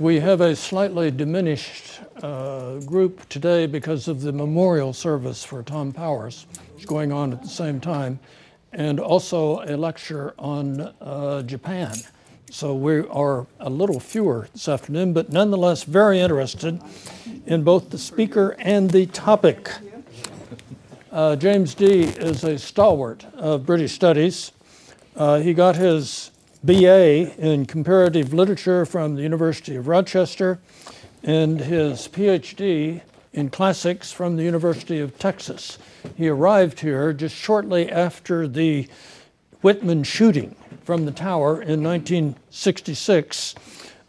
we have a slightly diminished uh, group today because of the memorial service for Tom Powers, which is going on at the same time, and also a lecture on uh, Japan. So we are a little fewer this afternoon, but nonetheless very interested in both the speaker and the topic. Uh, James D is a stalwart of British studies. Uh, he got his BA in comparative literature from the University of Rochester and his PhD in classics from the University of Texas. He arrived here just shortly after the Whitman shooting from the tower in 1966.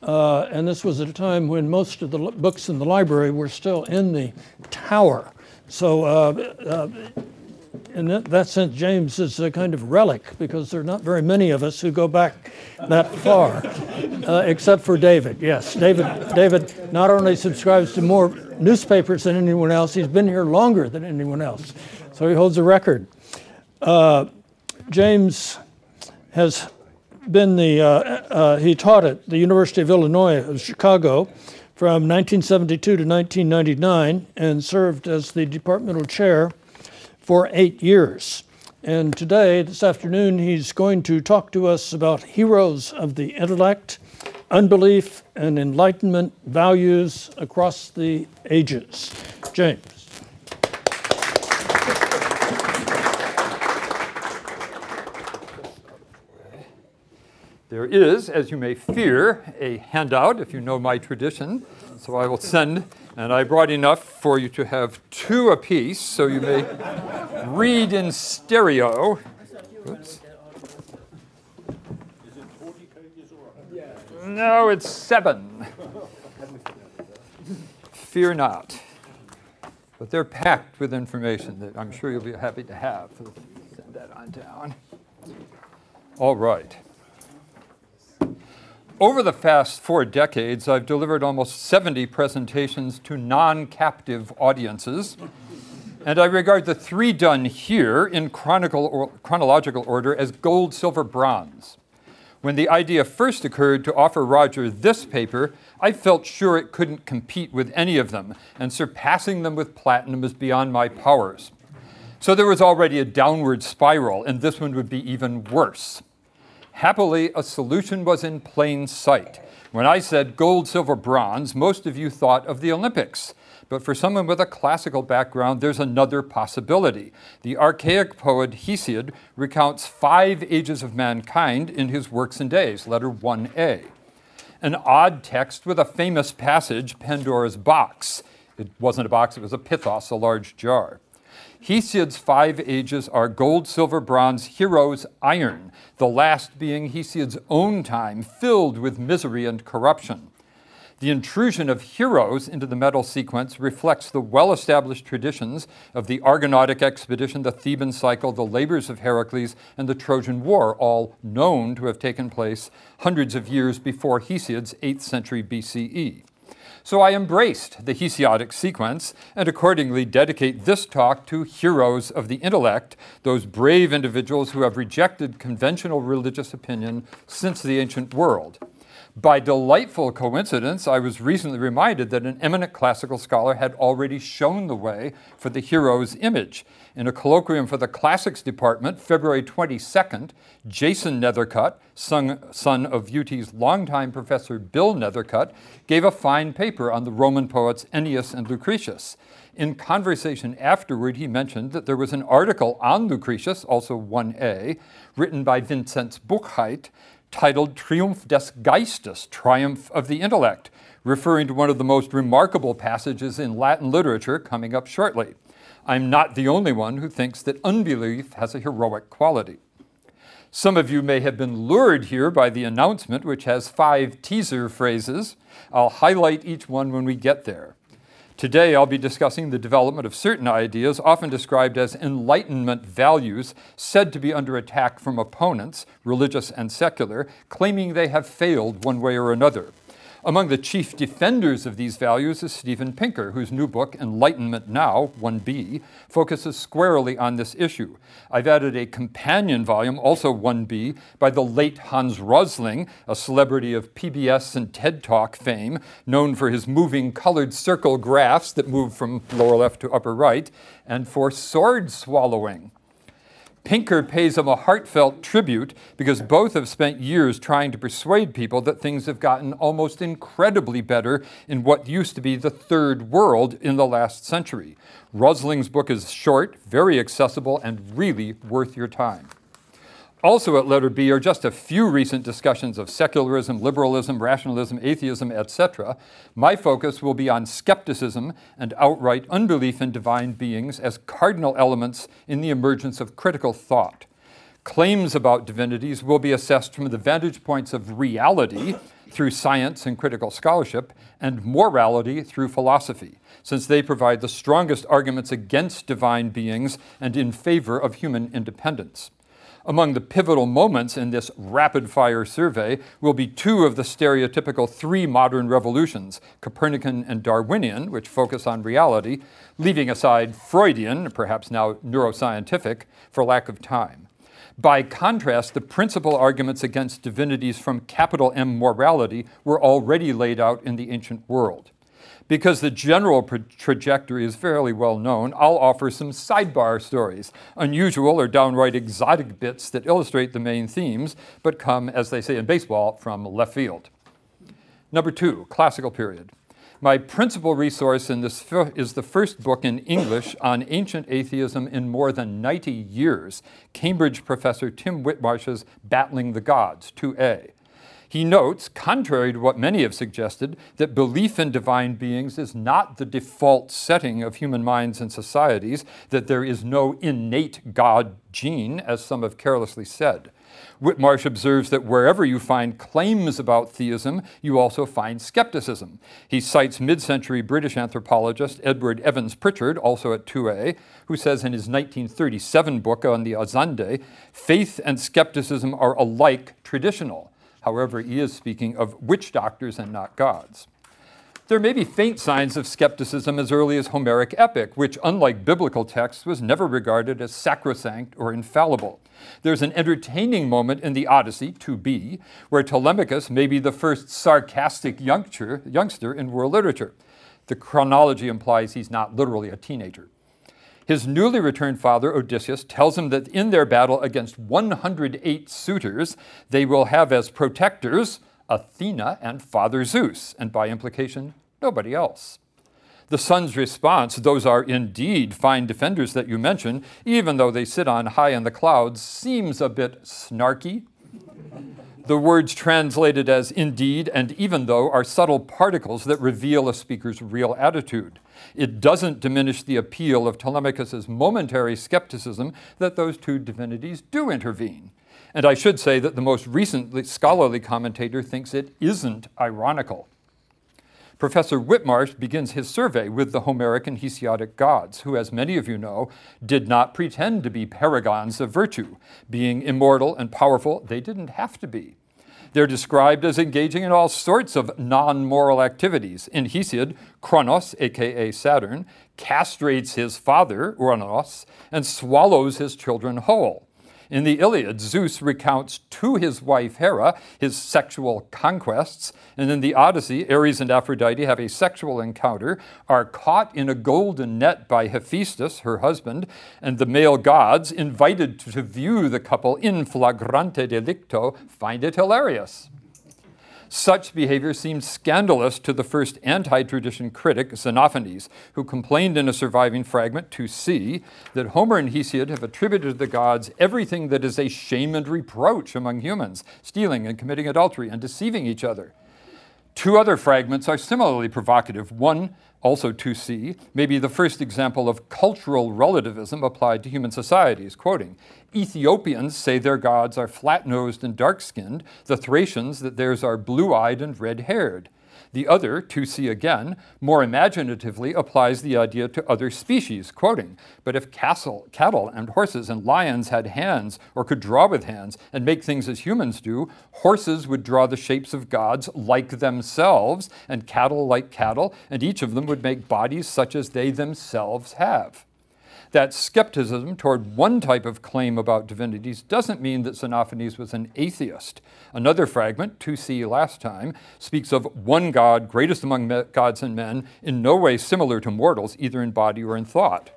Uh, and this was at a time when most of the books in the library were still in the tower. So, uh, uh, in that, sense, James is a kind of relic because there are not very many of us who go back that far, uh, except for David. Yes, David. David not only subscribes to more newspapers than anyone else, he's been here longer than anyone else, so he holds a record. Uh, James has been the, uh, uh, he taught at the University of Illinois of Chicago from 1972 to 1999 and served as the departmental chair for eight years. And today, this afternoon, he's going to talk to us about heroes of the intellect, unbelief, and enlightenment values across the ages. James. There is, as you may fear, a handout if you know my tradition. So I will send, and I brought enough for you to have two apiece, so you may read in stereo. Oops. No, it's seven. Fear not. But they're packed with information that I'm sure you'll be happy to have. Send that on down. All right. Over the past four decades, I've delivered almost 70 presentations to non captive audiences. And I regard the three done here in or, chronological order as gold, silver, bronze. When the idea first occurred to offer Roger this paper, I felt sure it couldn't compete with any of them, and surpassing them with platinum is beyond my powers. So there was already a downward spiral, and this one would be even worse. Happily, a solution was in plain sight. When I said gold, silver, bronze, most of you thought of the Olympics. But for someone with a classical background, there's another possibility. The archaic poet Hesiod recounts five ages of mankind in his Works and Days, letter 1a. An odd text with a famous passage, Pandora's box. It wasn't a box, it was a pithos, a large jar. Hesiod's five ages are gold, silver, bronze, heroes, iron, the last being Hesiod's own time, filled with misery and corruption. The intrusion of heroes into the metal sequence reflects the well established traditions of the Argonautic expedition, the Theban cycle, the labors of Heracles, and the Trojan War, all known to have taken place hundreds of years before Hesiod's 8th century BCE. So I embraced the Hesiodic sequence and accordingly dedicate this talk to heroes of the intellect, those brave individuals who have rejected conventional religious opinion since the ancient world. By delightful coincidence, I was recently reminded that an eminent classical scholar had already shown the way for the hero's image. In a colloquium for the classics department, February 22nd, Jason Nethercut, son, son of UT's longtime professor Bill Nethercut, gave a fine paper on the Roman poets Ennius and Lucretius. In conversation afterward, he mentioned that there was an article on Lucretius, also 1a, written by Vinzenz Buchheit, titled Triumph des Geistes, Triumph of the Intellect, referring to one of the most remarkable passages in Latin literature coming up shortly. I'm not the only one who thinks that unbelief has a heroic quality. Some of you may have been lured here by the announcement, which has five teaser phrases. I'll highlight each one when we get there. Today, I'll be discussing the development of certain ideas, often described as Enlightenment values, said to be under attack from opponents, religious and secular, claiming they have failed one way or another. Among the chief defenders of these values is Steven Pinker, whose new book, Enlightenment Now, 1b, focuses squarely on this issue. I've added a companion volume, also 1b, by the late Hans Rosling, a celebrity of PBS and TED Talk fame, known for his moving colored circle graphs that move from lower left to upper right, and for sword swallowing. Pinker pays him a heartfelt tribute because both have spent years trying to persuade people that things have gotten almost incredibly better in what used to be the third world in the last century. Rosling's book is short, very accessible, and really worth your time. Also at letter B are just a few recent discussions of secularism, liberalism, rationalism, atheism, etc. My focus will be on skepticism and outright unbelief in divine beings as cardinal elements in the emergence of critical thought. Claims about divinities will be assessed from the vantage points of reality through science and critical scholarship, and morality through philosophy, since they provide the strongest arguments against divine beings and in favor of human independence. Among the pivotal moments in this rapid fire survey will be two of the stereotypical three modern revolutions Copernican and Darwinian, which focus on reality, leaving aside Freudian, perhaps now neuroscientific, for lack of time. By contrast, the principal arguments against divinities from capital M morality were already laid out in the ancient world. Because the general trajectory is fairly well known, I'll offer some sidebar stories, unusual or downright exotic bits that illustrate the main themes, but come, as they say in baseball, from left field. Number two, classical period. My principal resource in this is the first book in English on ancient atheism in more than 90 years, Cambridge professor Tim Whitmarsh's Battling the Gods, 2a. He notes, contrary to what many have suggested, that belief in divine beings is not the default setting of human minds and societies, that there is no innate God gene, as some have carelessly said. Whitmarsh observes that wherever you find claims about theism, you also find skepticism. He cites mid century British anthropologist Edward Evans Pritchard, also at 2A, who says in his 1937 book on the Azande faith and skepticism are alike traditional. However, he is speaking of witch doctors and not gods. There may be faint signs of skepticism as early as Homeric epic, which, unlike biblical texts, was never regarded as sacrosanct or infallible. There's an entertaining moment in the Odyssey, 2b, where Telemachus may be the first sarcastic youngster, youngster in world literature. The chronology implies he's not literally a teenager. His newly returned father, Odysseus, tells him that in their battle against 108 suitors, they will have as protectors Athena and Father Zeus, and by implication, nobody else. The son's response, those are indeed fine defenders that you mention, even though they sit on high in the clouds, seems a bit snarky. The words translated as indeed and even though are subtle particles that reveal a speaker's real attitude. It doesn't diminish the appeal of Telemachus's momentary skepticism that those two divinities do intervene. And I should say that the most recent scholarly commentator thinks it isn't ironical. Professor Whitmarsh begins his survey with the Homeric and Hesiodic gods, who, as many of you know, did not pretend to be paragons of virtue. Being immortal and powerful, they didn't have to be. They're described as engaging in all sorts of non moral activities. In Hesiod, Kronos, aka Saturn, castrates his father, Uranos, and swallows his children whole. In the Iliad, Zeus recounts to his wife Hera his sexual conquests, and in the Odyssey, Ares and Aphrodite have a sexual encounter, are caught in a golden net by Hephaestus, her husband, and the male gods, invited to view the couple in flagrante delicto, find it hilarious. Such behavior seemed scandalous to the first anti tradition critic, Xenophanes, who complained in a surviving fragment, 2c, that Homer and Hesiod have attributed to the gods everything that is a shame and reproach among humans, stealing and committing adultery and deceiving each other. Two other fragments are similarly provocative. One, also 2c, may be the first example of cultural relativism applied to human societies. Quoting Ethiopians say their gods are flat nosed and dark skinned, the Thracians that theirs are blue eyed and red haired. The other, 2c again, more imaginatively applies the idea to other species, quoting, But if castle, cattle and horses and lions had hands, or could draw with hands, and make things as humans do, horses would draw the shapes of gods like themselves, and cattle like cattle, and each of them would make bodies such as they themselves have that skepticism toward one type of claim about divinities doesn't mean that Xenophanes was an atheist. Another fragment, 2c last time, speaks of one God, greatest among gods and men, in no way similar to mortals, either in body or in thought.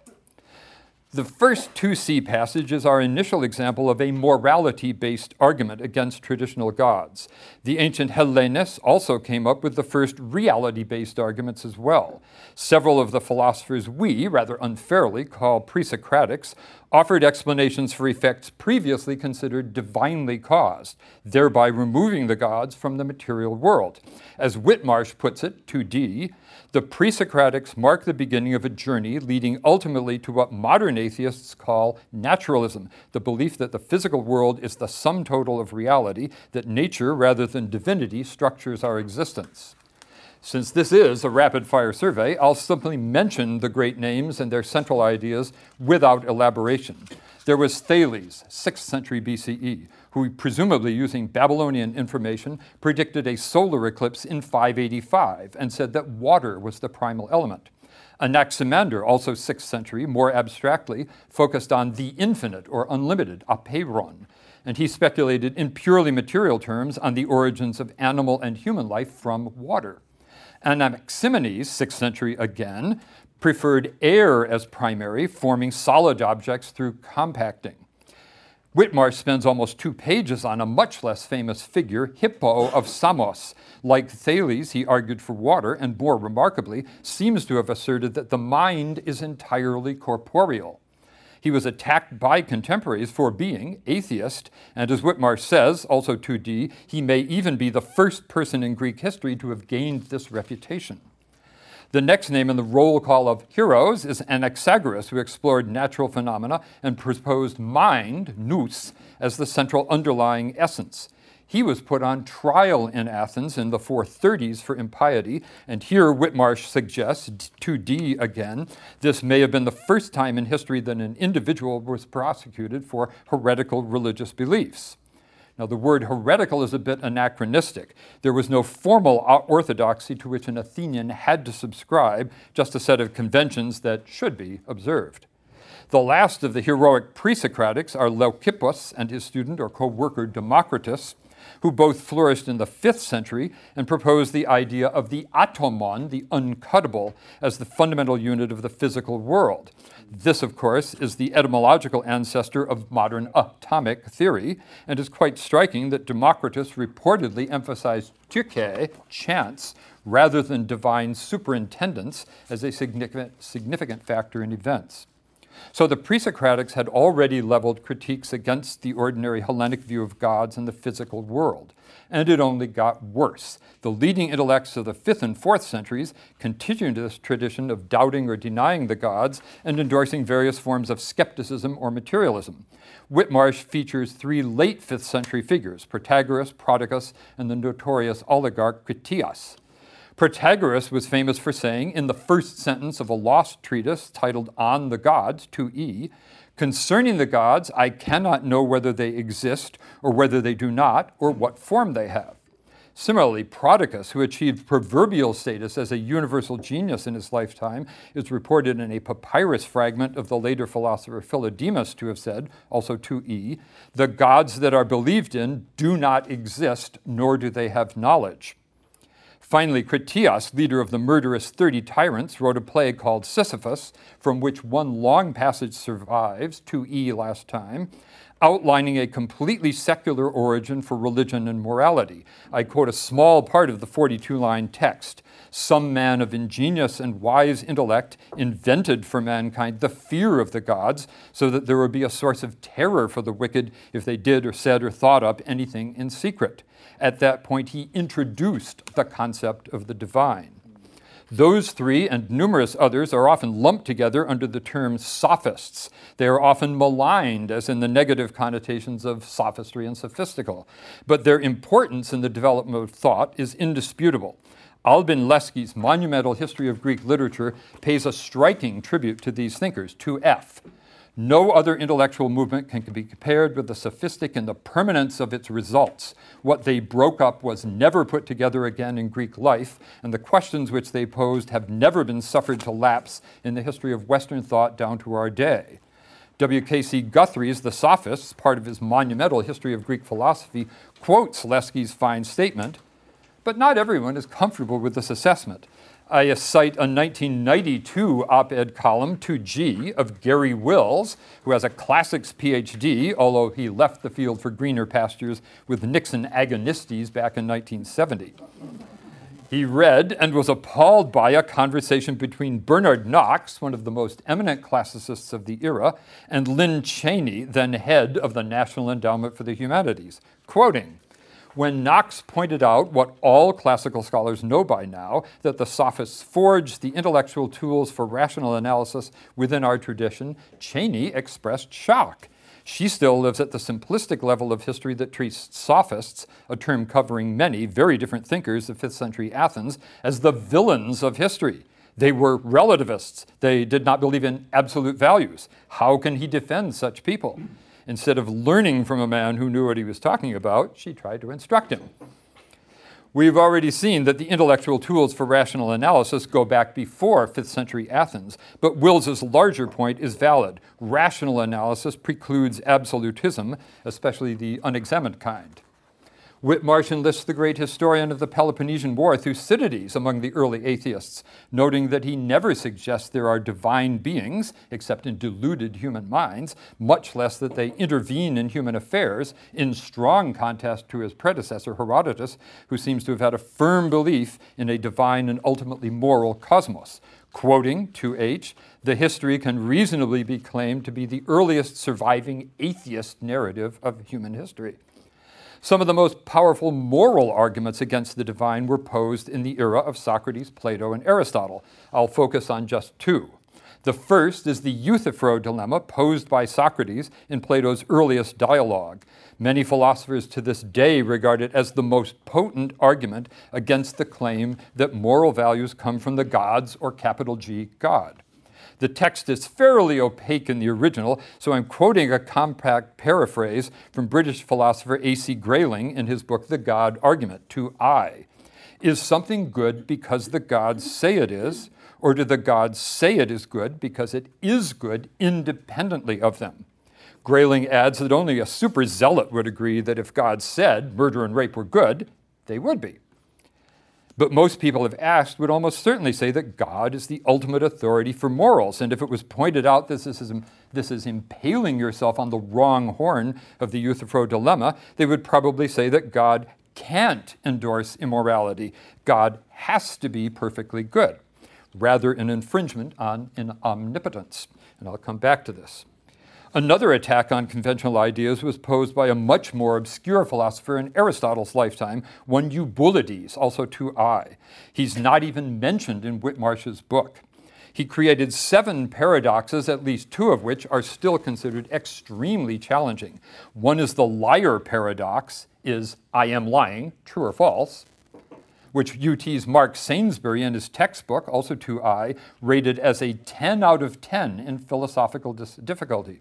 The first 2c passage is our initial example of a morality based argument against traditional gods. The ancient Hellenes also came up with the first reality based arguments as well. Several of the philosophers we, rather unfairly, call pre Socratics offered explanations for effects previously considered divinely caused, thereby removing the gods from the material world. As Whitmarsh puts it, 2d, the pre Socratics mark the beginning of a journey leading ultimately to what modern atheists call naturalism the belief that the physical world is the sum total of reality, that nature rather than divinity structures our existence. Since this is a rapid fire survey, I'll simply mention the great names and their central ideas without elaboration. There was Thales, 6th century BCE, who, presumably using Babylonian information, predicted a solar eclipse in 585 and said that water was the primal element. Anaximander, also 6th century, more abstractly, focused on the infinite or unlimited, apeiron, and he speculated in purely material terms on the origins of animal and human life from water. Anaximenes, 6th century again, preferred air as primary, forming solid objects through compacting. Whitmarsh spends almost two pages on a much less famous figure, Hippo of Samos. Like Thales, he argued for water, and more remarkably, seems to have asserted that the mind is entirely corporeal. He was attacked by contemporaries for being atheist, and as Whitmarsh says, also 2d, he may even be the first person in Greek history to have gained this reputation. The next name in the roll call of heroes is Anaxagoras, who explored natural phenomena and proposed mind, nous, as the central underlying essence. He was put on trial in Athens in the 430s for impiety, and here Whitmarsh suggests, 2d again, this may have been the first time in history that an individual was prosecuted for heretical religious beliefs. Now, the word heretical is a bit anachronistic. There was no formal orthodoxy to which an Athenian had to subscribe, just a set of conventions that should be observed. The last of the heroic pre Socratics are Leucippus and his student or co worker Democritus, who both flourished in the 5th century and proposed the idea of the atomon, the uncuttable, as the fundamental unit of the physical world. This, of course, is the etymological ancestor of modern atomic theory, and is quite striking that Democritus reportedly emphasized tyche, chance, rather than divine superintendence as a significant, significant factor in events. So the pre Socratics had already leveled critiques against the ordinary Hellenic view of gods and the physical world. And it only got worse. The leading intellects of the 5th and 4th centuries continued this tradition of doubting or denying the gods and endorsing various forms of skepticism or materialism. Whitmarsh features three late 5th century figures Protagoras, Prodicus, and the notorious oligarch Critias. Protagoras was famous for saying in the first sentence of a lost treatise titled On the Gods, 2e, Concerning the gods, I cannot know whether they exist or whether they do not, or what form they have. Similarly, Prodicus, who achieved proverbial status as a universal genius in his lifetime, is reported in a papyrus fragment of the later philosopher Philodemus to have said, also 2e, the gods that are believed in do not exist, nor do they have knowledge. Finally, Critias, leader of the murderous 30 tyrants, wrote a play called Sisyphus, from which one long passage survives, 2e last time, outlining a completely secular origin for religion and morality. I quote a small part of the 42 line text. Some man of ingenious and wise intellect invented for mankind the fear of the gods, so that there would be a source of terror for the wicked if they did or said or thought up anything in secret. At that point, he introduced the concept of the divine. Those three and numerous others are often lumped together under the term sophists. They are often maligned, as in the negative connotations of sophistry and sophistical. But their importance in the development of thought is indisputable. Albin Lesky's monumental history of Greek literature pays a striking tribute to these thinkers, to F. No other intellectual movement can be compared with the sophistic and the permanence of its results. What they broke up was never put together again in Greek life, and the questions which they posed have never been suffered to lapse in the history of Western thought down to our day. W.K.C. Guthrie's The Sophists, part of his monumental history of Greek philosophy, quotes Lesky's fine statement but not everyone is comfortable with this assessment. I cite a 1992 op ed column, 2G, of Garry Wills, who has a classics PhD, although he left the field for greener pastures with Nixon agonistes back in 1970. He read and was appalled by a conversation between Bernard Knox, one of the most eminent classicists of the era, and Lynn Cheney, then head of the National Endowment for the Humanities. Quoting, when Knox pointed out what all classical scholars know by now that the sophists forged the intellectual tools for rational analysis within our tradition, Cheney expressed shock. She still lives at the simplistic level of history that treats sophists, a term covering many very different thinkers of 5th century Athens, as the villains of history. They were relativists. They did not believe in absolute values. How can he defend such people? Instead of learning from a man who knew what he was talking about, she tried to instruct him. We've already seen that the intellectual tools for rational analysis go back before 5th century Athens, but Wills's larger point is valid. Rational analysis precludes absolutism, especially the unexamined kind. Whitmarsh lists the great historian of the Peloponnesian War, Thucydides, among the early atheists, noting that he never suggests there are divine beings, except in deluded human minds, much less that they intervene in human affairs, in strong contrast to his predecessor, Herodotus, who seems to have had a firm belief in a divine and ultimately moral cosmos. Quoting 2H, the history can reasonably be claimed to be the earliest surviving atheist narrative of human history. Some of the most powerful moral arguments against the divine were posed in the era of Socrates, Plato, and Aristotle. I'll focus on just two. The first is the Euthyphro dilemma posed by Socrates in Plato's earliest dialogue. Many philosophers to this day regard it as the most potent argument against the claim that moral values come from the gods or capital G God. The text is fairly opaque in the original, so I'm quoting a compact paraphrase from British philosopher A.C. Grayling in his book The God Argument to I. Is something good because the gods say it is, or do the gods say it is good because it is good independently of them? Grayling adds that only a super zealot would agree that if God said murder and rape were good, they would be. But most people have asked would almost certainly say that God is the ultimate authority for morals. And if it was pointed out that this is, this is impaling yourself on the wrong horn of the Euthyphro dilemma, they would probably say that God can't endorse immorality. God has to be perfectly good, rather, an infringement on an omnipotence. And I'll come back to this. Another attack on conventional ideas was posed by a much more obscure philosopher in Aristotle's lifetime, one Eubulides, also to I. He's not even mentioned in Whitmarsh's book. He created seven paradoxes, at least two of which are still considered extremely challenging. One is the liar paradox, is I am lying, true or false, which UT's Mark Sainsbury in his textbook, also to I, rated as a 10 out of 10 in philosophical difficulty.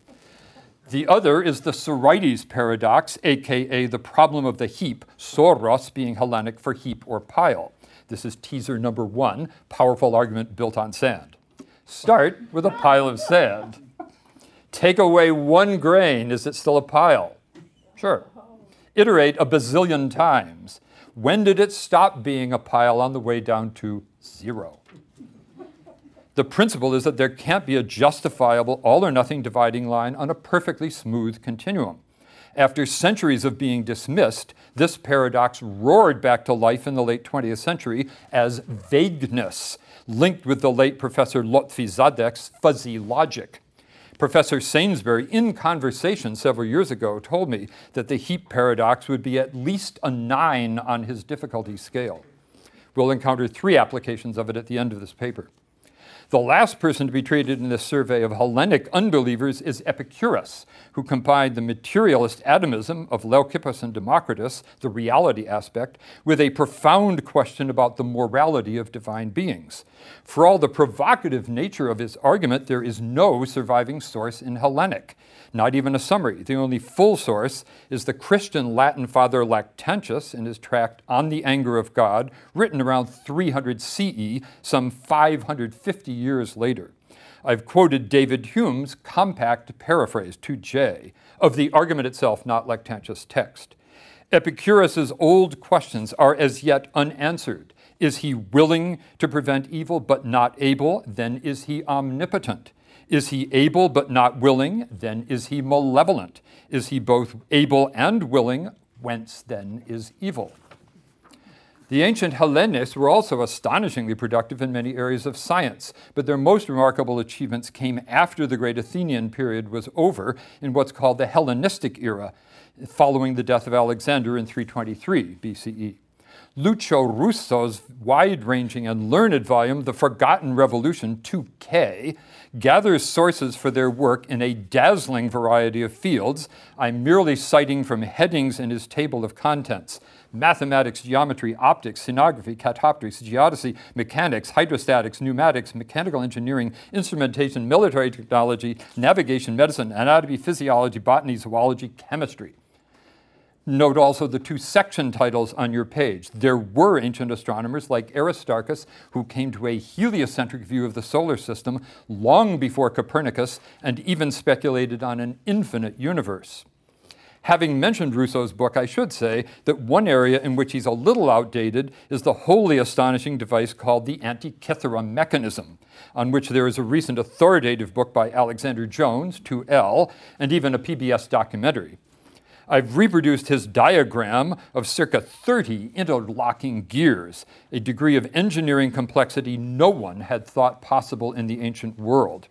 The other is the Sorites paradox, aka the problem of the heap, soros being Hellenic for heap or pile. This is teaser number one, powerful argument built on sand. Start with a pile of sand. Take away one grain, is it still a pile? Sure. Iterate a bazillion times. When did it stop being a pile on the way down to zero? The principle is that there can't be a justifiable all or nothing dividing line on a perfectly smooth continuum. After centuries of being dismissed, this paradox roared back to life in the late 20th century as vagueness, linked with the late Professor Lotfi Zadeh's fuzzy logic. Professor Sainsbury, in conversation several years ago, told me that the heap paradox would be at least a nine on his difficulty scale. We'll encounter three applications of it at the end of this paper. The last person to be treated in this survey of Hellenic unbelievers is Epicurus, who combined the materialist atomism of Leucippus and Democritus, the reality aspect, with a profound question about the morality of divine beings. For all the provocative nature of his argument, there is no surviving source in Hellenic not even a summary. The only full source is the Christian Latin father Lactantius in his tract On the Anger of God, written around 300 CE, some 550 years later. I've quoted David Hume's compact paraphrase, to J of the argument itself, not Lactantius' text. Epicurus's old questions are as yet unanswered. Is he willing to prevent evil but not able? Then is he omnipotent. Is he able but not willing? Then is he malevolent. Is he both able and willing? Whence then is evil? The ancient Hellenists were also astonishingly productive in many areas of science, but their most remarkable achievements came after the great Athenian period was over in what's called the Hellenistic era, following the death of Alexander in 323 BCE. Lucio Russo's wide ranging and learned volume, The Forgotten Revolution 2K, gathers sources for their work in a dazzling variety of fields. I'm merely citing from headings in his table of contents mathematics, geometry, optics, scenography, catoptrics, geodesy, mechanics, hydrostatics, pneumatics, mechanical engineering, instrumentation, military technology, navigation, medicine, anatomy, physiology, botany, zoology, chemistry. Note also the two section titles on your page. There were ancient astronomers like Aristarchus who came to a heliocentric view of the solar system long before Copernicus and even speculated on an infinite universe. Having mentioned Russo's book, I should say that one area in which he's a little outdated is the wholly astonishing device called the Antikythera mechanism, on which there is a recent authoritative book by Alexander Jones, 2L, and even a PBS documentary. I've reproduced his diagram of circa 30 interlocking gears, a degree of engineering complexity no one had thought possible in the ancient world.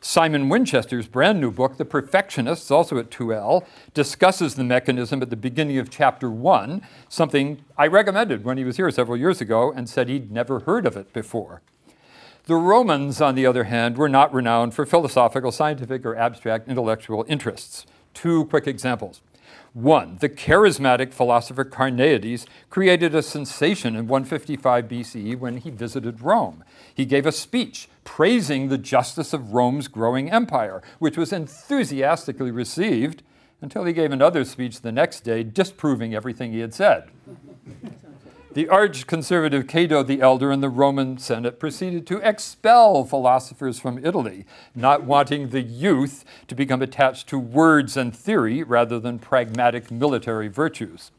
Simon Winchester's brand new book, The Perfectionists, also at 2L, discusses the mechanism at the beginning of chapter 1, something I recommended when he was here several years ago and said he'd never heard of it before. The Romans, on the other hand, were not renowned for philosophical, scientific, or abstract intellectual interests. Two quick examples. One, the charismatic philosopher Carneades created a sensation in 155 BCE when he visited Rome. He gave a speech praising the justice of Rome's growing empire, which was enthusiastically received until he gave another speech the next day disproving everything he had said. The arch conservative Cato the Elder in the Roman Senate proceeded to expel philosophers from Italy, not wanting the youth to become attached to words and theory rather than pragmatic military virtues.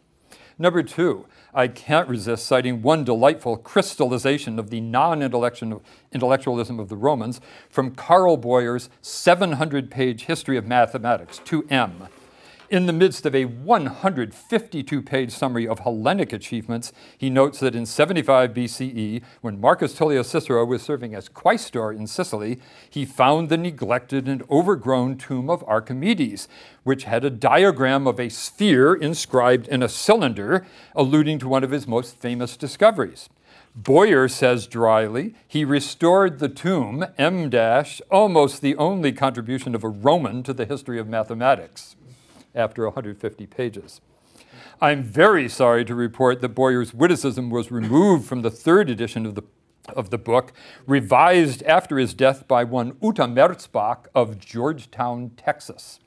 Number two, I can't resist citing one delightful crystallization of the non intellectualism of the Romans from Carl Boyer's 700 page History of Mathematics, 2M. In the midst of a 152 page summary of Hellenic achievements, he notes that in 75 BCE, when Marcus Tullius Cicero was serving as quaestor in Sicily, he found the neglected and overgrown tomb of Archimedes, which had a diagram of a sphere inscribed in a cylinder, alluding to one of his most famous discoveries. Boyer says dryly, he restored the tomb, M dash, almost the only contribution of a Roman to the history of mathematics after 150 pages. I'm very sorry to report that Boyer's witticism was removed from the third edition of the, of the book, revised after his death by one Uta Merzbach of Georgetown, Texas.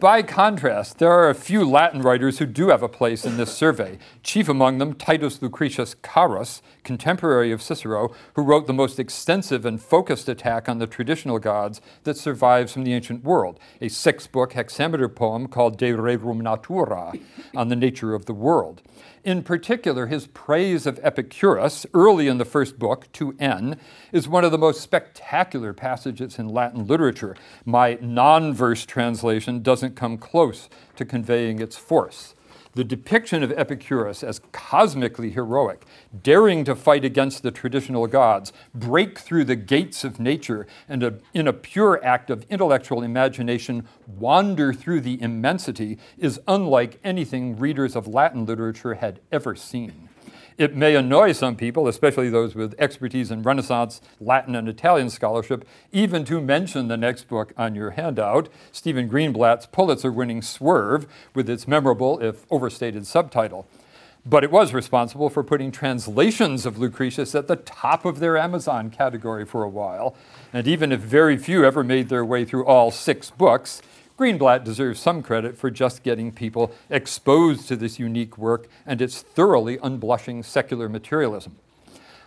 By contrast, there are a few Latin writers who do have a place in this survey, chief among them Titus Lucretius Carus, contemporary of Cicero, who wrote the most extensive and focused attack on the traditional gods that survives from the ancient world, a six book hexameter poem called De Rerum Natura, on the nature of the world. In particular, his praise of Epicurus, early in the first book, 2n, is one of the most spectacular passages in Latin literature. My non verse translation doesn't come close to conveying its force the depiction of Epicurus as cosmically heroic, daring to fight against the traditional gods, break through the gates of nature, and a, in a pure act of intellectual imagination, wander through the immensity, is unlike anything readers of Latin literature had ever seen. It may annoy some people, especially those with expertise in Renaissance, Latin, and Italian scholarship, even to mention the next book on your handout, Stephen Greenblatt's Pulitzer winning Swerve, with its memorable, if overstated, subtitle. But it was responsible for putting translations of Lucretius at the top of their Amazon category for a while. And even if very few ever made their way through all six books, Greenblatt deserves some credit for just getting people exposed to this unique work and its thoroughly unblushing secular materialism.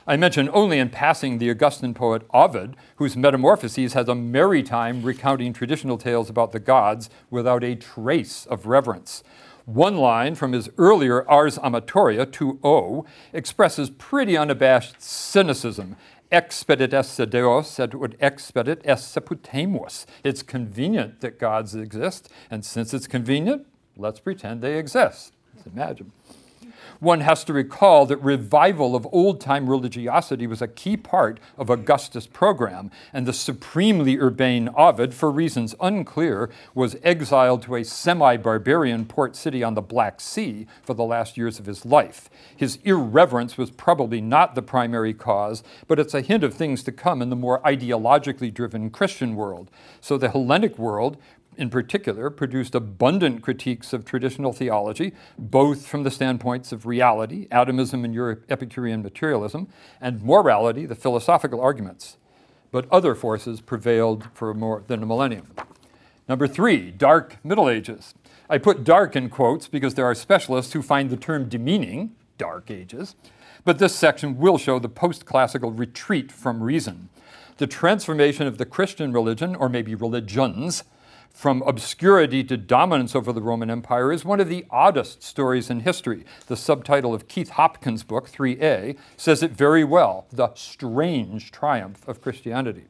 I mention only in passing the Augustan poet Ovid, whose Metamorphoses has a merry time recounting traditional tales about the gods without a trace of reverence. One line from his earlier Ars Amatoria 2.0 expresses pretty unabashed cynicism expedit esse deos et ut expedit esse putemus. It's convenient that gods exist, and since it's convenient, let's pretend they exist. Let's imagine one has to recall that revival of old time religiosity was a key part of Augustus' program, and the supremely urbane Ovid, for reasons unclear, was exiled to a semi barbarian port city on the Black Sea for the last years of his life. His irreverence was probably not the primary cause, but it's a hint of things to come in the more ideologically driven Christian world. So the Hellenic world in particular, produced abundant critiques of traditional theology, both from the standpoints of reality, atomism and Euro- Epicurean materialism, and morality, the philosophical arguments. But other forces prevailed for more than a millennium. Number three, dark Middle Ages. I put dark in quotes because there are specialists who find the term demeaning, dark ages, but this section will show the post classical retreat from reason. The transformation of the Christian religion, or maybe religions, from obscurity to dominance over the Roman Empire is one of the oddest stories in history. The subtitle of Keith Hopkins' book, 3a, says it very well The Strange Triumph of Christianity.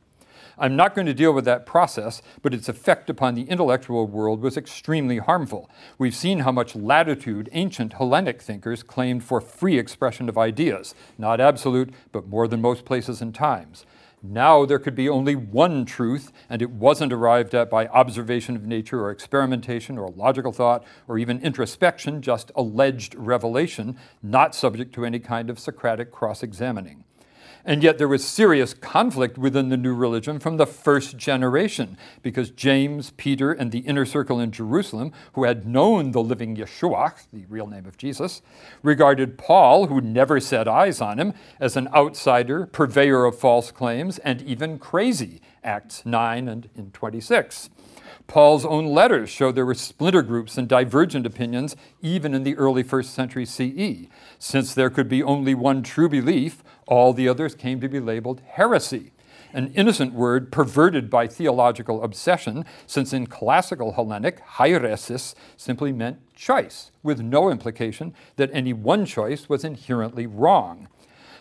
I'm not going to deal with that process, but its effect upon the intellectual world was extremely harmful. We've seen how much latitude ancient Hellenic thinkers claimed for free expression of ideas, not absolute, but more than most places and times. Now there could be only one truth, and it wasn't arrived at by observation of nature or experimentation or logical thought or even introspection, just alleged revelation, not subject to any kind of Socratic cross examining. And yet there was serious conflict within the new religion from the first generation, because James, Peter, and the inner circle in Jerusalem, who had known the living Yeshua, the real name of Jesus, regarded Paul, who never set eyes on him, as an outsider, purveyor of false claims, and even crazy, Acts 9 and in 26. Paul's own letters show there were splinter groups and divergent opinions even in the early first century CE. Since there could be only one true belief, all the others came to be labeled heresy, an innocent word perverted by theological obsession, since in classical Hellenic, hairesis simply meant choice, with no implication that any one choice was inherently wrong.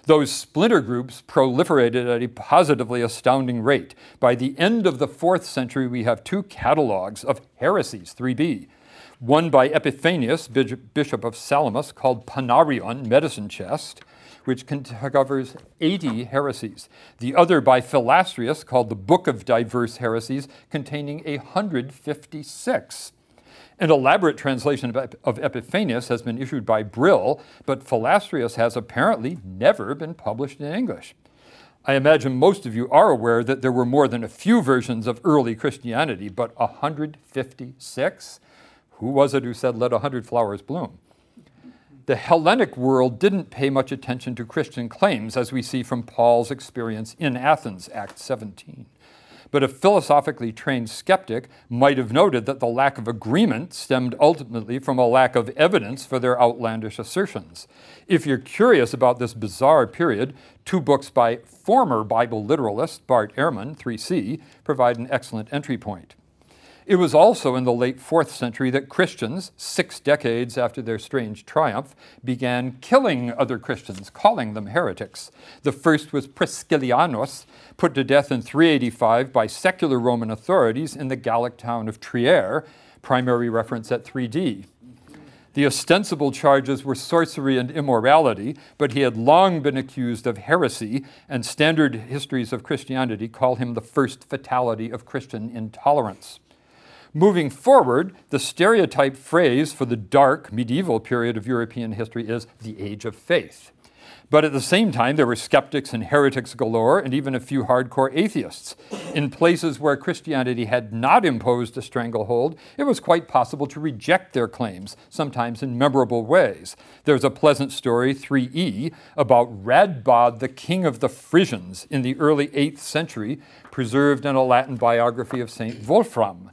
Those splinter groups proliferated at a positively astounding rate. By the end of the fourth century, we have two catalogues of heresies, 3b. One by Epiphanius, Bishop of Salamis, called Panarion, Medicine Chest, which covers 80 heresies. The other by Philastrius, called the Book of Diverse Heresies, containing 156. An elaborate translation of Epiphanius has been issued by Brill, but Philastrius has apparently never been published in English. I imagine most of you are aware that there were more than a few versions of early Christianity, but 156? Who was it who said, let a hundred flowers bloom? The Hellenic world didn't pay much attention to Christian claims, as we see from Paul's experience in Athens, Acts 17. But a philosophically trained skeptic might have noted that the lack of agreement stemmed ultimately from a lack of evidence for their outlandish assertions. If you're curious about this bizarre period, two books by former Bible literalist Bart Ehrman, 3c, provide an excellent entry point. It was also in the late 4th century that Christians, six decades after their strange triumph, began killing other Christians, calling them heretics. The first was Priscillianus, put to death in 385 by secular Roman authorities in the Gallic town of Trier, primary reference at 3d. The ostensible charges were sorcery and immorality, but he had long been accused of heresy, and standard histories of Christianity call him the first fatality of Christian intolerance. Moving forward, the stereotype phrase for the dark medieval period of European history is the Age of Faith. But at the same time, there were skeptics and heretics galore, and even a few hardcore atheists. In places where Christianity had not imposed a stranglehold, it was quite possible to reject their claims, sometimes in memorable ways. There's a pleasant story, 3e, about Radbod, the king of the Frisians in the early 8th century, preserved in a Latin biography of St. Wulfram.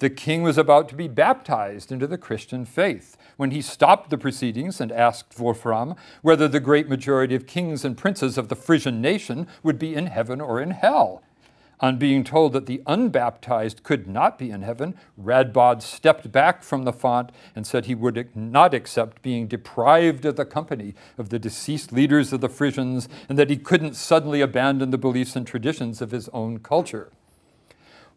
The king was about to be baptized into the Christian faith when he stopped the proceedings and asked Wulfram whether the great majority of kings and princes of the Frisian nation would be in heaven or in hell. On being told that the unbaptized could not be in heaven, Radbod stepped back from the font and said he would not accept being deprived of the company of the deceased leaders of the Frisians and that he couldn't suddenly abandon the beliefs and traditions of his own culture.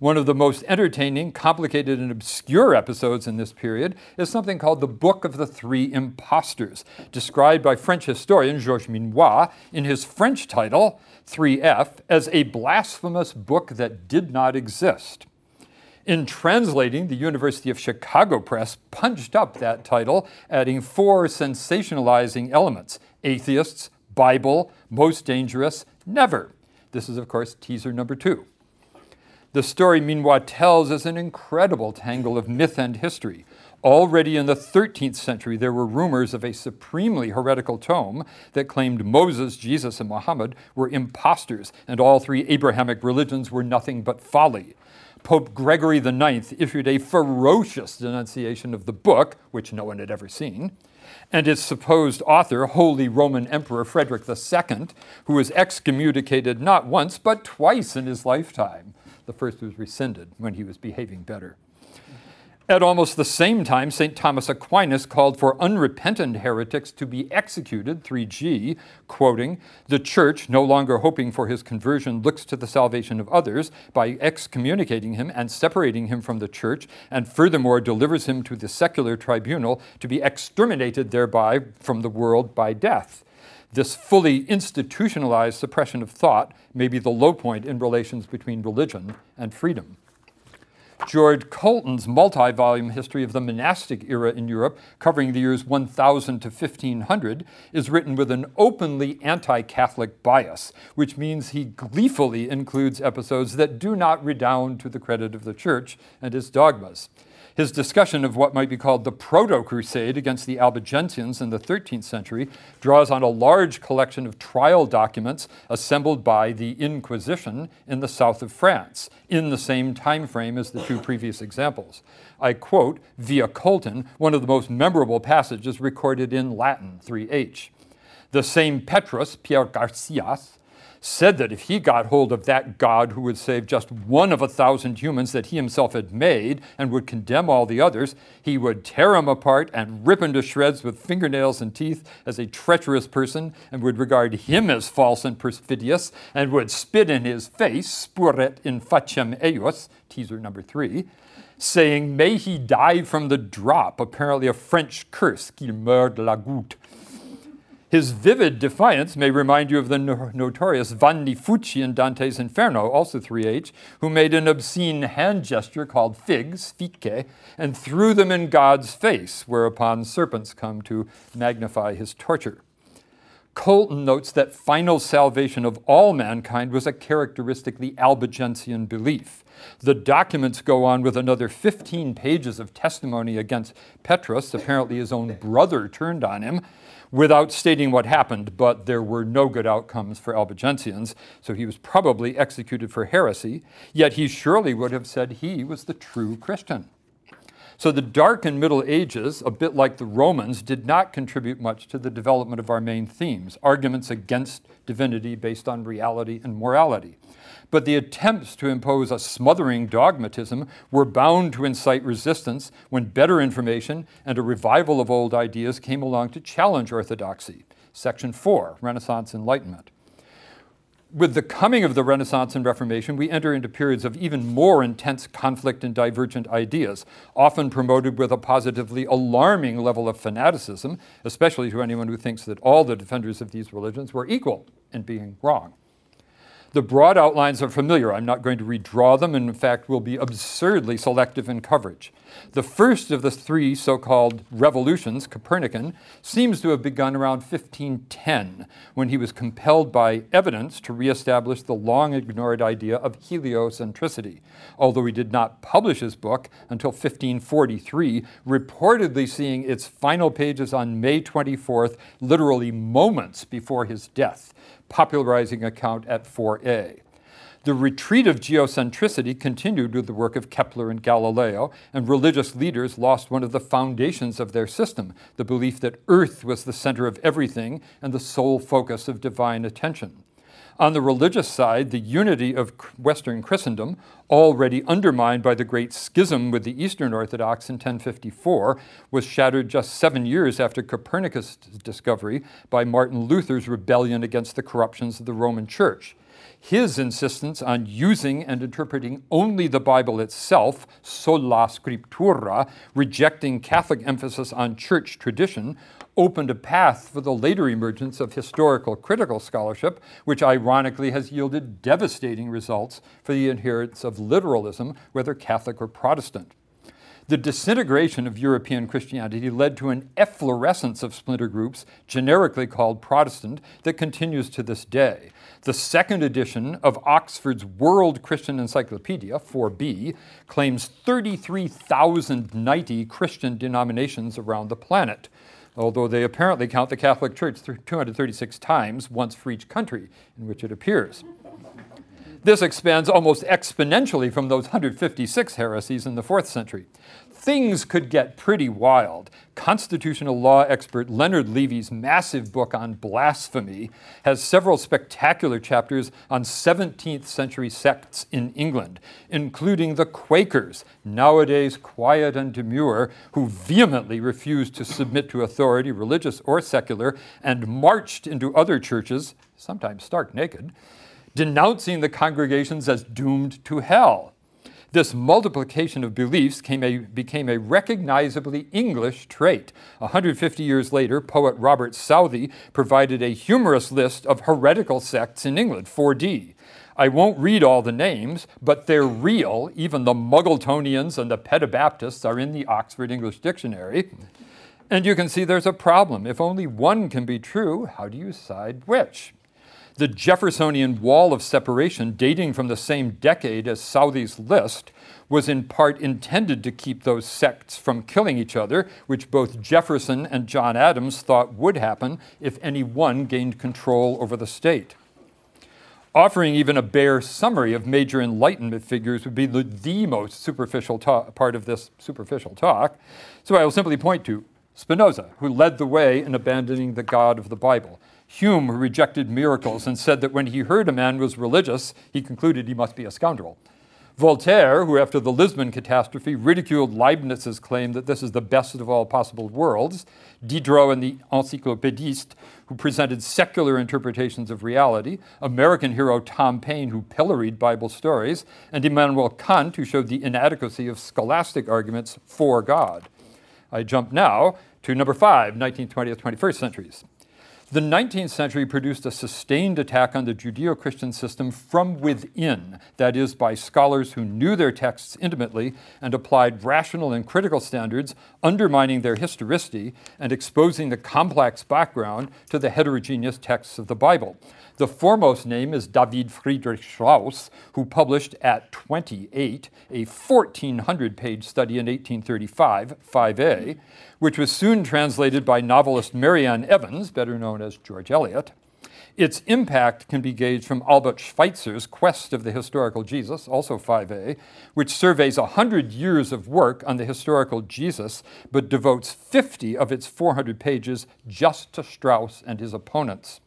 One of the most entertaining, complicated, and obscure episodes in this period is something called the Book of the Three Impostors, described by French historian Georges Minois in his French title, 3F, as a blasphemous book that did not exist. In translating, the University of Chicago Press punched up that title, adding four sensationalizing elements atheists, Bible, most dangerous, never. This is, of course, teaser number two. The story Minois tells is an incredible tangle of myth and history. Already in the 13th century, there were rumors of a supremely heretical tome that claimed Moses, Jesus, and Muhammad were impostors, and all three Abrahamic religions were nothing but folly. Pope Gregory IX issued a ferocious denunciation of the book, which no one had ever seen, and its supposed author, Holy Roman Emperor Frederick II, who was excommunicated not once but twice in his lifetime. The first was rescinded when he was behaving better. At almost the same time, St. Thomas Aquinas called for unrepentant heretics to be executed, 3g, quoting, The church, no longer hoping for his conversion, looks to the salvation of others by excommunicating him and separating him from the church, and furthermore delivers him to the secular tribunal to be exterminated thereby from the world by death. This fully institutionalized suppression of thought may be the low point in relations between religion and freedom. George Coulton's multi volume history of the monastic era in Europe, covering the years 1000 to 1500, is written with an openly anti Catholic bias, which means he gleefully includes episodes that do not redound to the credit of the Church and its dogmas. His discussion of what might be called the Proto Crusade against the Albigensians in the 13th century draws on a large collection of trial documents assembled by the Inquisition in the south of France, in the same time frame as the two previous examples. I quote, via Coulton, one of the most memorable passages recorded in Latin, 3h. The same Petrus, Pierre Garcias, said that if he got hold of that God who would save just one of a thousand humans that he himself had made and would condemn all the others, he would tear him apart and rip him to shreds with fingernails and teeth as a treacherous person and would regard him as false and perfidious and would spit in his face, spuret in faciem eius, teaser number three, saying, May he die from the drop, apparently a French curse, qu'il meurt de la goutte. His vivid defiance may remind you of the no- notorious Vanni Fucci in Dante's Inferno, also 3H, who made an obscene hand gesture called figs, fiche, and threw them in God's face, whereupon serpents come to magnify his torture. Coulton notes that final salvation of all mankind was a characteristically Albigensian belief. The documents go on with another 15 pages of testimony against Petrus, apparently his own brother turned on him, without stating what happened, but there were no good outcomes for Albigensians, so he was probably executed for heresy, yet he surely would have said he was the true Christian. So the Dark and Middle Ages, a bit like the Romans, did not contribute much to the development of our main themes arguments against divinity based on reality and morality but the attempts to impose a smothering dogmatism were bound to incite resistance when better information and a revival of old ideas came along to challenge orthodoxy. Section 4 Renaissance Enlightenment. With the coming of the Renaissance and Reformation, we enter into periods of even more intense conflict and divergent ideas, often promoted with a positively alarming level of fanaticism, especially to anyone who thinks that all the defenders of these religions were equal in being wrong. The broad outlines are familiar. I'm not going to redraw them, and in fact, will be absurdly selective in coverage. The first of the three so called revolutions, Copernican, seems to have begun around 1510 when he was compelled by evidence to reestablish the long ignored idea of heliocentricity. Although he did not publish his book until 1543, reportedly seeing its final pages on May 24th, literally moments before his death popularizing account at 4a. The retreat of geocentricity continued with the work of Kepler and Galileo, and religious leaders lost one of the foundations of their system the belief that Earth was the center of everything and the sole focus of divine attention. On the religious side, the unity of Western Christendom, already undermined by the great schism with the Eastern Orthodox in 1054, was shattered just seven years after Copernicus' discovery by Martin Luther's rebellion against the corruptions of the Roman Church. His insistence on using and interpreting only the Bible itself, sola scriptura, rejecting Catholic emphasis on church tradition, opened a path for the later emergence of historical critical scholarship, which ironically has yielded devastating results for the adherents of literalism, whether Catholic or Protestant. The disintegration of European Christianity led to an efflorescence of splinter groups, generically called Protestant, that continues to this day. The second edition of Oxford's World Christian Encyclopedia, 4b, claims 33,090 Christian denominations around the planet although they apparently count the Catholic Church 236 times, once for each country in which it appears. This expands almost exponentially from those 156 heresies in the fourth century things could get pretty wild. Constitutional law expert Leonard Levy's massive book on blasphemy has several spectacular chapters on 17th century sects in England, including the Quakers, nowadays quiet and demure, who vehemently refused to submit to authority, religious or secular, and marched into other churches, sometimes stark naked, denouncing the congregations as doomed to hell. This multiplication of beliefs a, became a recognizably English trait. 150 years later, poet Robert Southey provided a humorous list of heretical sects in England, 4D. I won't read all the names, but they're real. Even the Muggletonians and the Pedobaptists are in the Oxford English Dictionary. And you can see there's a problem. If only one can be true, how do you decide which? The Jeffersonian wall of separation, dating from the same decade as Southey's list, was in part intended to keep those sects from killing each other, which both Jefferson and John Adams thought would happen if any one gained control over the state. Offering even a bare summary of major Enlightenment figures would be the, the most superficial part of this superficial talk. So I will simply point to Spinoza, who led the way in abandoning the God of the Bible. Hume, rejected miracles and said that when he heard a man was religious, he concluded he must be a scoundrel. Voltaire, who after the Lisbon catastrophe ridiculed Leibniz's claim that this is the best of all possible worlds, Diderot and the Encyclopédiste, who presented secular interpretations of reality, American hero Tom Paine, who pilloried Bible stories, and Immanuel Kant, who showed the inadequacy of scholastic arguments for God. I jump now to number five, 19th, 20th, 21st centuries. The 19th century produced a sustained attack on the Judeo Christian system from within, that is, by scholars who knew their texts intimately and applied rational and critical standards, undermining their historicity and exposing the complex background to the heterogeneous texts of the Bible. The foremost name is David Friedrich Strauss, who published at 28 a 1,400 page study in 1835, 5a, which was soon translated by novelist Marianne Evans, better known as George Eliot. Its impact can be gauged from Albert Schweitzer's Quest of the Historical Jesus, also 5a, which surveys 100 years of work on the historical Jesus, but devotes 50 of its 400 pages just to Strauss and his opponents.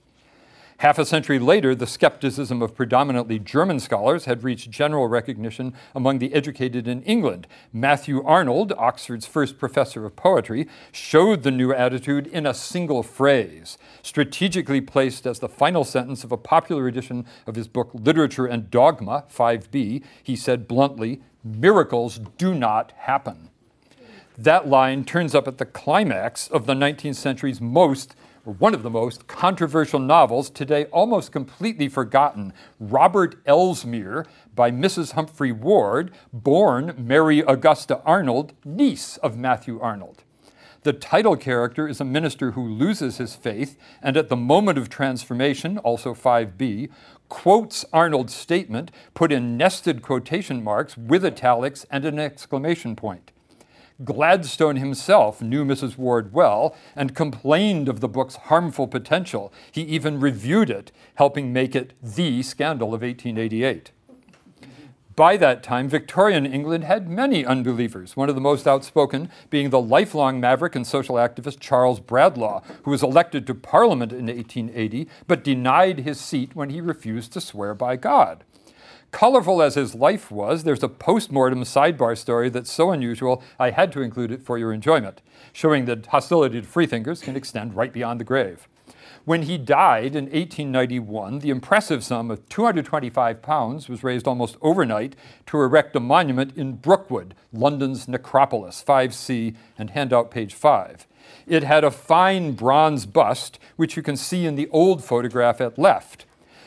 Half a century later, the skepticism of predominantly German scholars had reached general recognition among the educated in England. Matthew Arnold, Oxford's first professor of poetry, showed the new attitude in a single phrase, strategically placed as the final sentence of a popular edition of his book Literature and Dogma, 5b. He said bluntly, Miracles do not happen. That line turns up at the climax of the 19th century's most or one of the most controversial novels today almost completely forgotten, Robert Elsmere by Mrs. Humphry Ward, born Mary Augusta Arnold, niece of Matthew Arnold. The title character is a minister who loses his faith and at the moment of transformation, also 5b, quotes Arnold's statement, put in nested quotation marks with italics and an exclamation point. Gladstone himself knew Mrs. Ward well and complained of the book's harmful potential. He even reviewed it, helping make it the scandal of 1888. By that time, Victorian England had many unbelievers, one of the most outspoken being the lifelong maverick and social activist Charles Bradlaugh, who was elected to Parliament in 1880 but denied his seat when he refused to swear by God. Colorful as his life was, there's a post-mortem sidebar story that's so unusual I had to include it for your enjoyment, showing that hostility to freethinkers can extend right beyond the grave. When he died in 1891, the impressive sum of 225 pounds was raised almost overnight to erect a monument in Brookwood, London's necropolis, 5C, and handout page 5. It had a fine bronze bust, which you can see in the old photograph at left.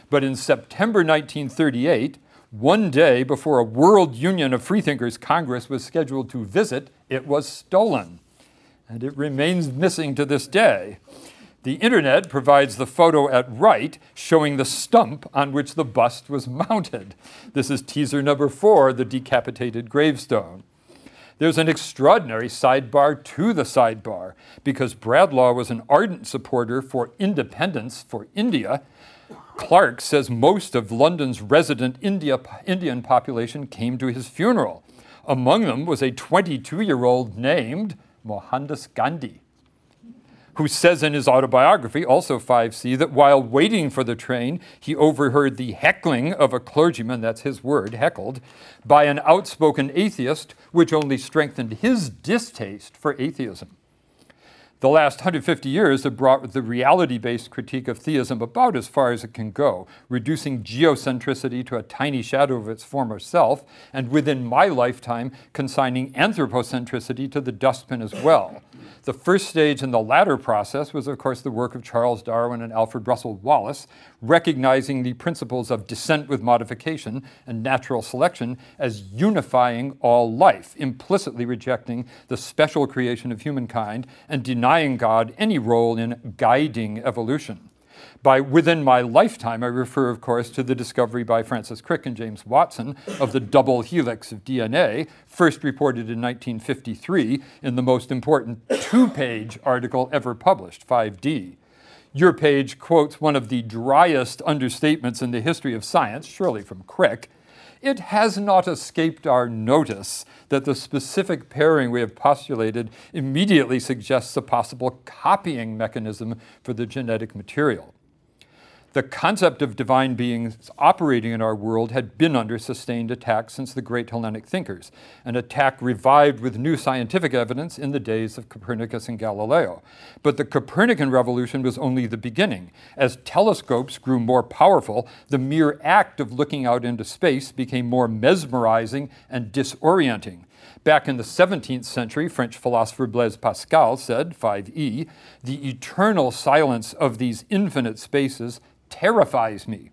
But in September 1938, one day before a World Union of Freethinkers Congress was scheduled to visit, it was stolen. And it remains missing to this day. The internet provides the photo at right showing the stump on which the bust was mounted. This is teaser number four, the decapitated gravestone. There's an extraordinary sidebar to the sidebar because Bradlaugh was an ardent supporter for independence for India Clark says most of London's resident India, Indian population came to his funeral. Among them was a 22 year old named Mohandas Gandhi, who says in his autobiography, also 5C, that while waiting for the train, he overheard the heckling of a clergyman, that's his word, heckled, by an outspoken atheist, which only strengthened his distaste for atheism. The last 150 years have brought the reality based critique of theism about as far as it can go, reducing geocentricity to a tiny shadow of its former self, and within my lifetime, consigning anthropocentricity to the dustbin as well. The first stage in the latter process was, of course, the work of Charles Darwin and Alfred Russel Wallace, recognizing the principles of descent with modification and natural selection as unifying all life, implicitly rejecting the special creation of humankind and denying God any role in guiding evolution. By within my lifetime, I refer, of course, to the discovery by Francis Crick and James Watson of the double helix of DNA, first reported in 1953 in the most important two page article ever published, 5D. Your page quotes one of the driest understatements in the history of science, surely from Crick. It has not escaped our notice that the specific pairing we have postulated immediately suggests a possible copying mechanism for the genetic material the concept of divine beings operating in our world had been under sustained attack since the great Hellenic thinkers, an attack revived with new scientific evidence in the days of Copernicus and Galileo. But the Copernican revolution was only the beginning. As telescopes grew more powerful, the mere act of looking out into space became more mesmerizing and disorienting. Back in the 17th century, French philosopher Blaise Pascal said, 5e, the eternal silence of these infinite spaces terrifies me.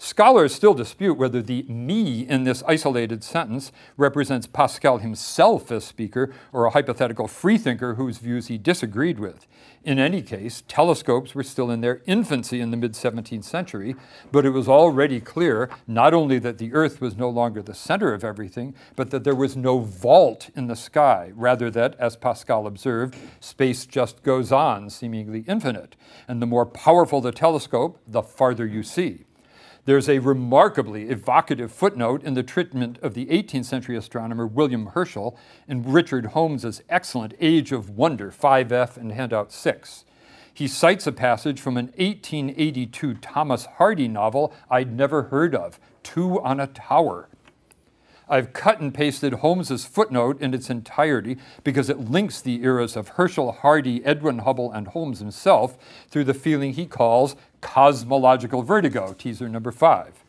Scholars still dispute whether the me in this isolated sentence represents Pascal himself as speaker or a hypothetical freethinker whose views he disagreed with. In any case, telescopes were still in their infancy in the mid 17th century, but it was already clear not only that the Earth was no longer the center of everything, but that there was no vault in the sky, rather, that, as Pascal observed, space just goes on, seemingly infinite. And the more powerful the telescope, the farther you see. There's a remarkably evocative footnote in the treatment of the 18th century astronomer William Herschel in Richard Holmes's excellent Age of Wonder, 5F and handout 6. He cites a passage from an 1882 Thomas Hardy novel I'd never heard of, Two on a Tower. I've cut and pasted Holmes's footnote in its entirety because it links the eras of Herschel, Hardy, Edwin Hubble, and Holmes himself through the feeling he calls cosmological vertigo, teaser number five,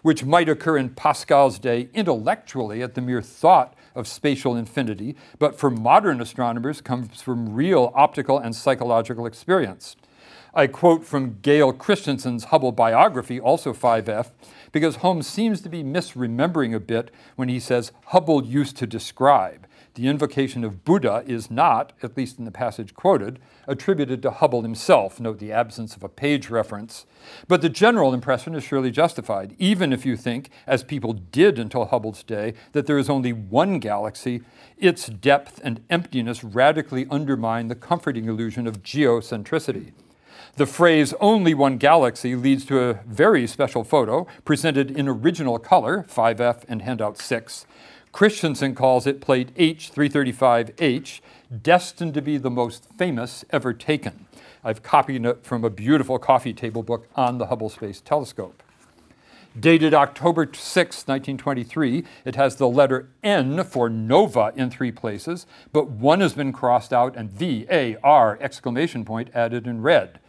which might occur in Pascal's day intellectually at the mere thought of spatial infinity, but for modern astronomers comes from real optical and psychological experience. I quote from Gale Christianson's Hubble biography, also 5F, because Holmes seems to be misremembering a bit when he says Hubble used to describe. The invocation of Buddha is not, at least in the passage quoted, attributed to Hubble himself. Note the absence of a page reference. But the general impression is surely justified, even if you think, as people did until Hubble's day, that there is only one galaxy. Its depth and emptiness radically undermine the comforting illusion of geocentricity. The phrase only one galaxy leads to a very special photo presented in original color, 5F and handout 6. Christianson calls it plate H335H, destined to be the most famous ever taken. I've copied it from a beautiful coffee table book on the Hubble Space Telescope. Dated October 6, 1923, it has the letter N for nova in three places, but one has been crossed out and V A R exclamation point added in red.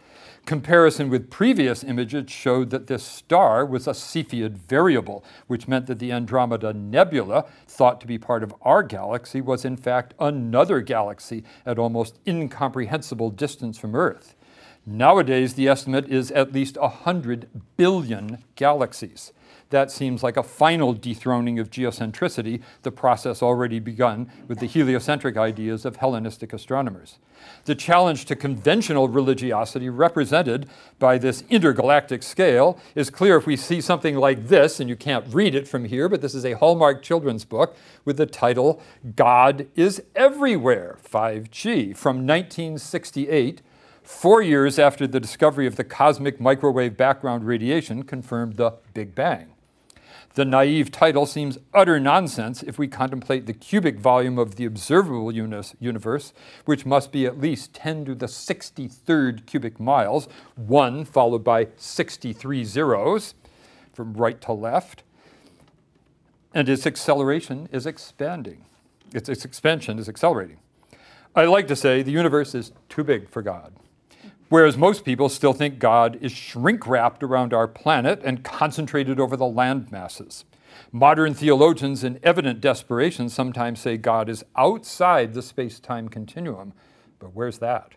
Comparison with previous images showed that this star was a Cepheid variable, which meant that the Andromeda Nebula, thought to be part of our galaxy, was in fact another galaxy at almost incomprehensible distance from Earth. Nowadays, the estimate is at least 100 billion galaxies. That seems like a final dethroning of geocentricity, the process already begun with the heliocentric ideas of Hellenistic astronomers. The challenge to conventional religiosity represented by this intergalactic scale is clear if we see something like this, and you can't read it from here, but this is a Hallmark children's book with the title God is Everywhere 5G from 1968 four years after the discovery of the cosmic microwave background radiation confirmed the Big Bang. The naive title seems utter nonsense if we contemplate the cubic volume of the observable universe, which must be at least 10 to the 63rd cubic miles, one followed by 63 zeros from right to left. And its acceleration is expanding. Its, expansion is accelerating. I like to say the universe is too big for God. Whereas most people still think God is shrink wrapped around our planet and concentrated over the land masses. Modern theologians, in evident desperation, sometimes say God is outside the space time continuum. But where's that?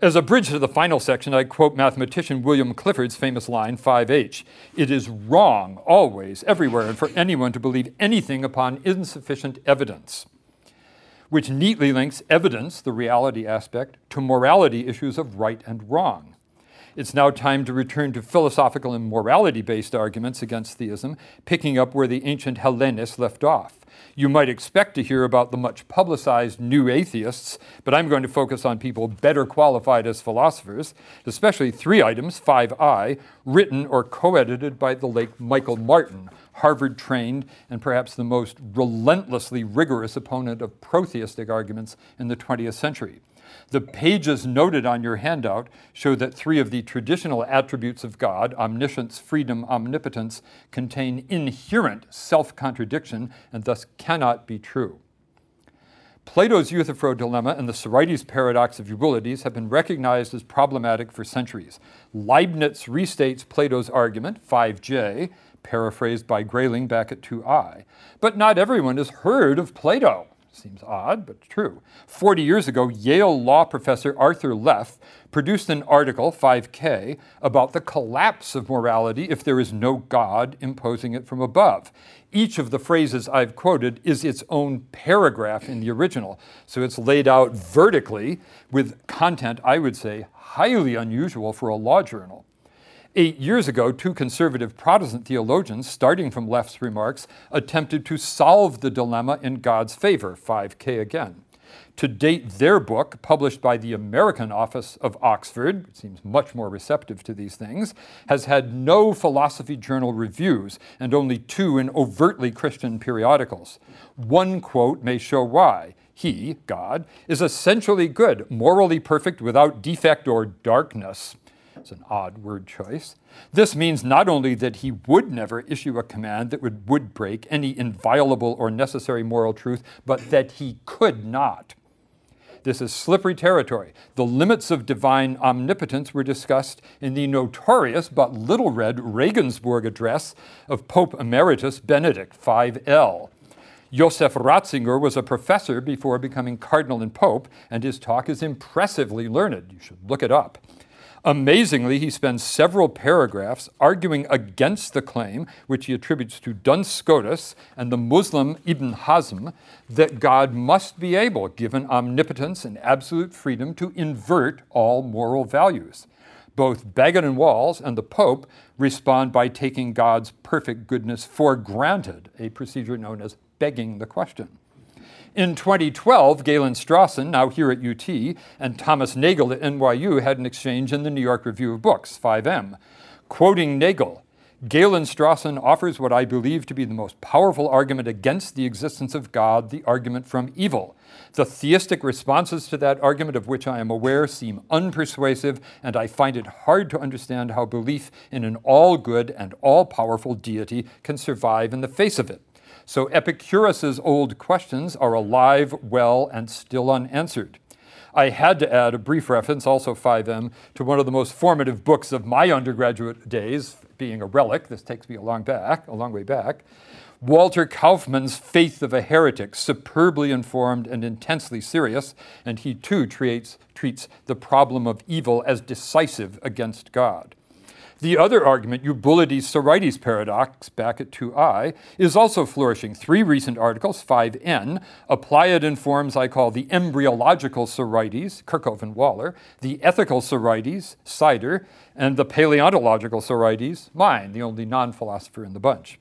As a bridge to the final section, I quote mathematician William Clifford's famous line 5H It is wrong, always, everywhere, and for anyone to believe anything upon insufficient evidence which neatly links evidence, the reality aspect, to morality issues of right and wrong. It's now time to return to philosophical and morality based arguments against theism, picking up where the ancient Hellenists left off. You might expect to hear about the much publicized new atheists, but I'm going to focus on people better qualified as philosophers, especially three items, 5i, written or co edited by the late Michael Martin, Harvard trained, and perhaps the most relentlessly rigorous opponent of protheistic arguments in the 20th century. The pages noted on your handout show that three of the traditional attributes of God, omniscience, freedom, omnipotence, contain inherent self contradiction and thus cannot be true. Plato's Euthyphro dilemma and the Sorites paradox of Eubulides have been recognized as problematic for centuries. Leibniz restates Plato's argument, 5J, paraphrased by Grayling back at 2i. But not everyone has heard of Plato. Seems odd, but true. 40 years ago, Yale law professor Arthur Leff produced an article, 5K, about the collapse of morality if there is no God imposing it from above. Each of the phrases I've quoted is its own paragraph in the original, so it's laid out vertically with content, I would say, highly unusual for a law journal. Eight years ago, two conservative Protestant theologians, starting from Leff's remarks, attempted to solve the dilemma in God's favor, 5K again. To date, their book, published by the American office of Oxford, it seems much more receptive to these things, has had no philosophy journal reviews and only two in overtly Christian periodicals. One quote may show why. He, God, is essentially good, morally perfect without defect or darkness. It's an odd word choice. This means not only that he would never issue a command that would, would break any inviolable or necessary moral truth, but that he could not. This is slippery territory. The limits of divine omnipotence were discussed in the notorious but little read Regensburg address of Pope Emeritus Benedict 5L. Josef Ratzinger was a professor before becoming cardinal and pope, and his talk is impressively learned. You should look it up. Amazingly, he spends several paragraphs arguing against the claim, which he attributes to Duns Scotus and the Muslim Ibn Hazm, that God must be able, given omnipotence and absolute freedom, to invert all moral values. Both Baggett and Walls and the Pope respond by taking God's perfect goodness for granted, a procedure known as begging the question. In 2012, Galen Strawson, now here at UT, and Thomas Nagel at NYU had an exchange in the New York Review of Books, 5M. Quoting Nagel, Galen Strawson offers what I believe to be the most powerful argument against the existence of God, the argument from evil. The theistic responses to that argument, of which I am aware, seem unpersuasive, and I find it hard to understand how belief in an all good and all powerful deity can survive in the face of it. So Epicurus's old questions are alive, well, and still unanswered. I had to add a brief reference, also 5M, to one of the most formative books of my undergraduate days, being a relic. This takes me a long back, a long way back. Walter Kaufmann's Faith of a Heretic, superbly informed and intensely serious, and he too treats, treats the problem of evil as decisive against God. The other argument, Eubulides Sorites paradox, back at 2i, is also flourishing. Three recent articles, 5n, apply it in forms I call the embryological Sorites, Kerckhoven and Waller, the ethical Sorites, Sider, and the paleontological Sorites, mine, the only non philosopher in the bunch.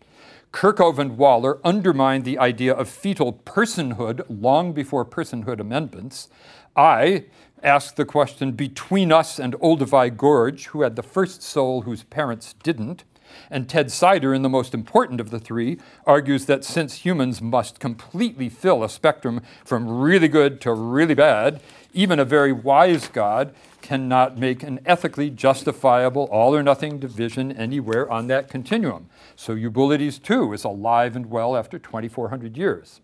Kerckhoven and Waller undermined the idea of fetal personhood long before personhood amendments. I asked the question between us and Olduvai Gorge, who had the first soul whose parents didn't. And Ted Sider, in the most important of the three, argues that since humans must completely fill a spectrum from really good to really bad, even a very wise God cannot make an ethically justifiable all or nothing division anywhere on that continuum. So Eubulides, too, is alive and well after 2,400 years.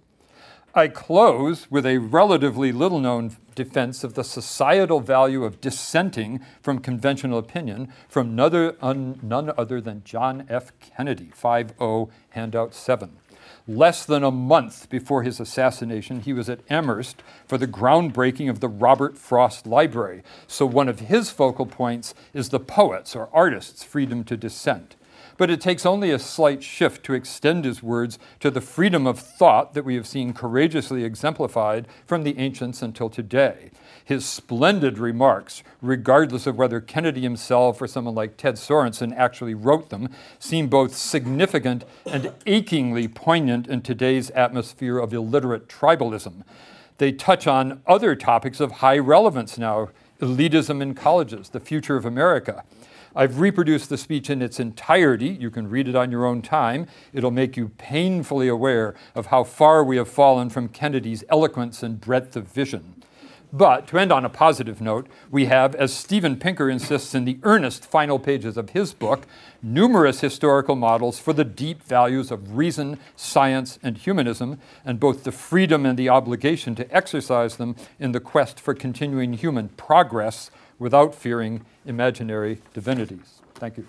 I close with a relatively little known defense of the societal value of dissenting from conventional opinion from none, other than John F. Kennedy, 5 0, handout 7. Less than a month before his assassination, he was at Amherst for the groundbreaking of the Robert Frost Library. So, one of his focal points is the poets or artists' freedom to dissent but it takes only a slight shift to extend his words to the freedom of thought that we have seen courageously exemplified from the ancients until today. His splendid remarks, regardless of whether Kennedy himself or someone like Ted Sorensen actually wrote them, seem both significant and achingly poignant in today's atmosphere of illiterate tribalism. They touch on other topics of high relevance now elitism in colleges, the future of America. I've reproduced the speech in its entirety. You can read it on your own time. It'll make you painfully aware of how far we have fallen from Kennedy's eloquence and breadth of vision. But to end on a positive note, we have, as Steven Pinker insists in the earnest final pages of his book, numerous historical models for the deep values of reason, science, and humanism, and both the freedom and the obligation to exercise them in the quest for continuing human progress without fearing imaginary divinities. Thank you.